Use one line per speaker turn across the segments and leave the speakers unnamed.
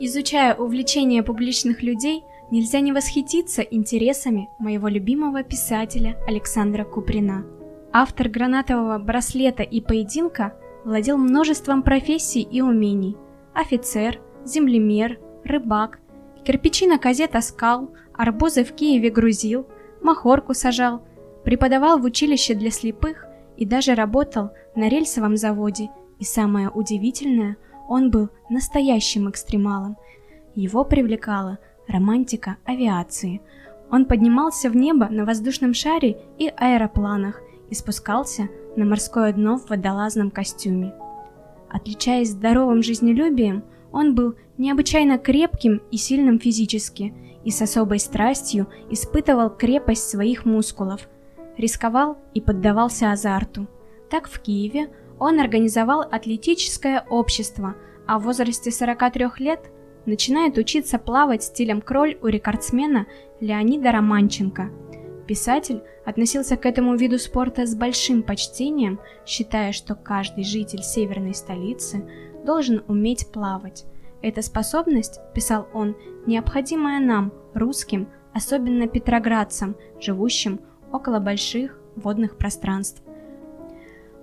Изучая увлечения публичных людей, нельзя не восхититься интересами моего любимого писателя Александра Куприна. Автор гранатового браслета и поединка владел множеством профессий и умений. Офицер, землемер, рыбак, кирпичи на козе таскал, арбузы в Киеве грузил, махорку сажал, преподавал в училище для слепых и даже работал на рельсовом заводе. И самое удивительное, он был настоящим экстремалом. Его привлекала романтика авиации. Он поднимался в небо на воздушном шаре и аэропланах и спускался на морское дно в водолазном костюме. Отличаясь здоровым жизнелюбием, он был необычайно крепким и сильным физически и с особой страстью испытывал крепость своих мускулов, рисковал и поддавался азарту. Так в Киеве он организовал атлетическое общество, а в возрасте 43 лет начинает учиться плавать стилем кроль у рекордсмена Леонида Романченко. Писатель относился к этому виду спорта с большим почтением, считая, что каждый житель северной столицы должен уметь плавать. Эта способность, писал он, необходимая нам, русским, особенно петроградцам, живущим около больших водных пространств.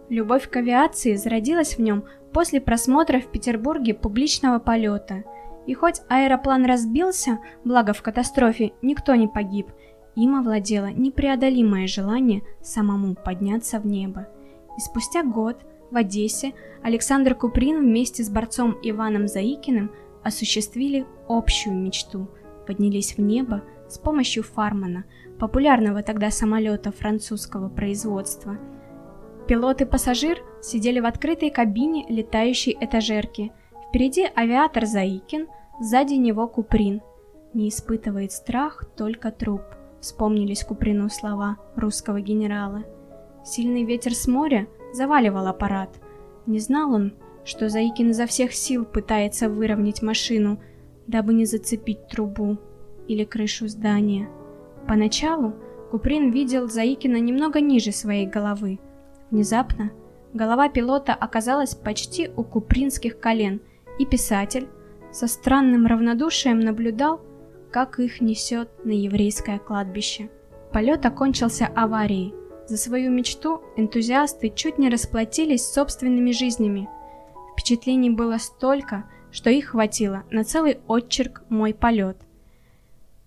Любовь к авиации зародилась в нем после просмотра в Петербурге публичного полета. И хоть аэроплан разбился, благо в катастрофе никто не погиб, им овладело непреодолимое желание самому подняться в небо. И спустя год в Одессе Александр Куприн вместе с борцом Иваном Заикиным осуществили общую мечту, поднялись в небо с помощью Фармана, популярного тогда самолета французского производства – Пилот и пассажир сидели в открытой кабине летающей этажерки. Впереди авиатор Заикин, сзади него Куприн. Не испытывает страх только труп. Вспомнились Куприну слова русского генерала. Сильный ветер с моря заваливал аппарат. Не знал он, что Заикин изо всех сил пытается выровнять машину, дабы не зацепить трубу или крышу здания. Поначалу Куприн видел Заикина немного ниже своей головы, Внезапно голова пилота оказалась почти у купринских колен, и писатель со странным равнодушием наблюдал, как их несет на еврейское кладбище. Полет окончился аварией. За свою мечту энтузиасты чуть не расплатились собственными жизнями. Впечатлений было столько, что их хватило на целый отчерк «Мой полет».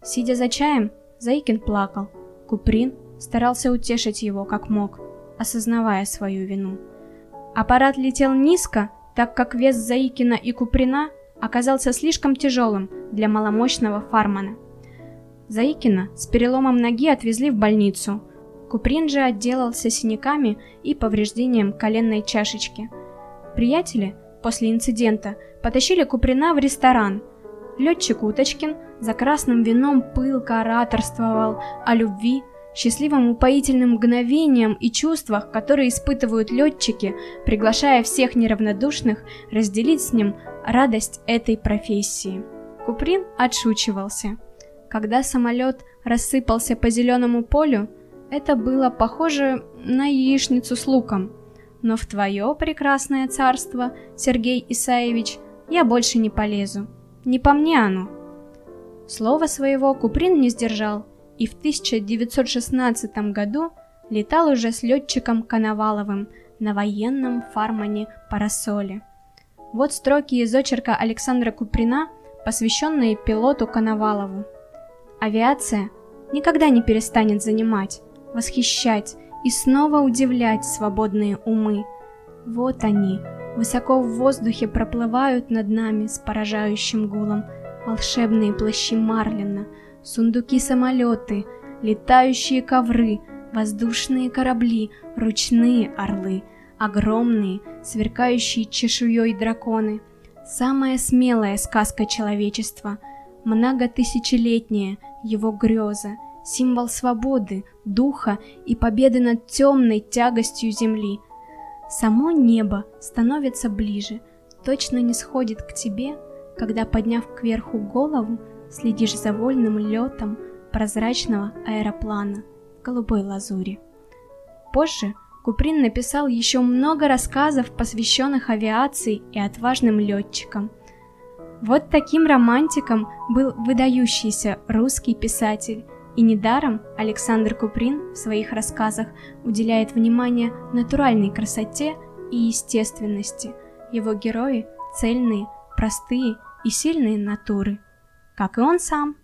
Сидя за чаем, Заикин плакал. Куприн старался утешить его как мог – осознавая свою вину. Аппарат летел низко, так как вес Заикина и Куприна оказался слишком тяжелым для маломощного фармана. Заикина с переломом ноги отвезли в больницу. Куприн же отделался синяками и повреждением коленной чашечки. Приятели после инцидента потащили Куприна в ресторан. Летчик Уточкин за красным вином пылко ораторствовал о любви, счастливым упоительным мгновениям и чувствах, которые испытывают летчики, приглашая всех неравнодушных разделить с ним радость этой профессии. Куприн отшучивался. Когда самолет рассыпался по зеленому полю, это было похоже на яичницу с луком. Но в твое прекрасное царство, Сергей Исаевич, я больше не полезу. Не по мне оно. Слово своего Куприн не сдержал – и в 1916 году летал уже с летчиком Коноваловым на военном фармане «Парасоле». Вот строки из очерка Александра Куприна, посвященные пилоту Коновалову. Авиация никогда не перестанет занимать, восхищать и снова удивлять свободные умы. Вот они, высоко в воздухе проплывают над нами с поражающим гулом волшебные плащи Марлина — сундуки-самолеты, летающие ковры, воздушные корабли, ручные орлы, огромные, сверкающие чешуей драконы. Самая смелая сказка человечества, многотысячелетняя его греза, символ свободы, духа и победы над темной тягостью земли. Само небо становится ближе, точно не сходит к тебе, когда, подняв кверху голову, следишь за вольным летом прозрачного аэроплана в голубой лазури. Позже Куприн написал еще много рассказов, посвященных авиации и отважным летчикам. Вот таким романтиком был выдающийся русский писатель, и недаром Александр Куприн в своих рассказах уделяет внимание натуральной красоте и естественности. Его герои цельные, простые и сильные натуры, как и он сам.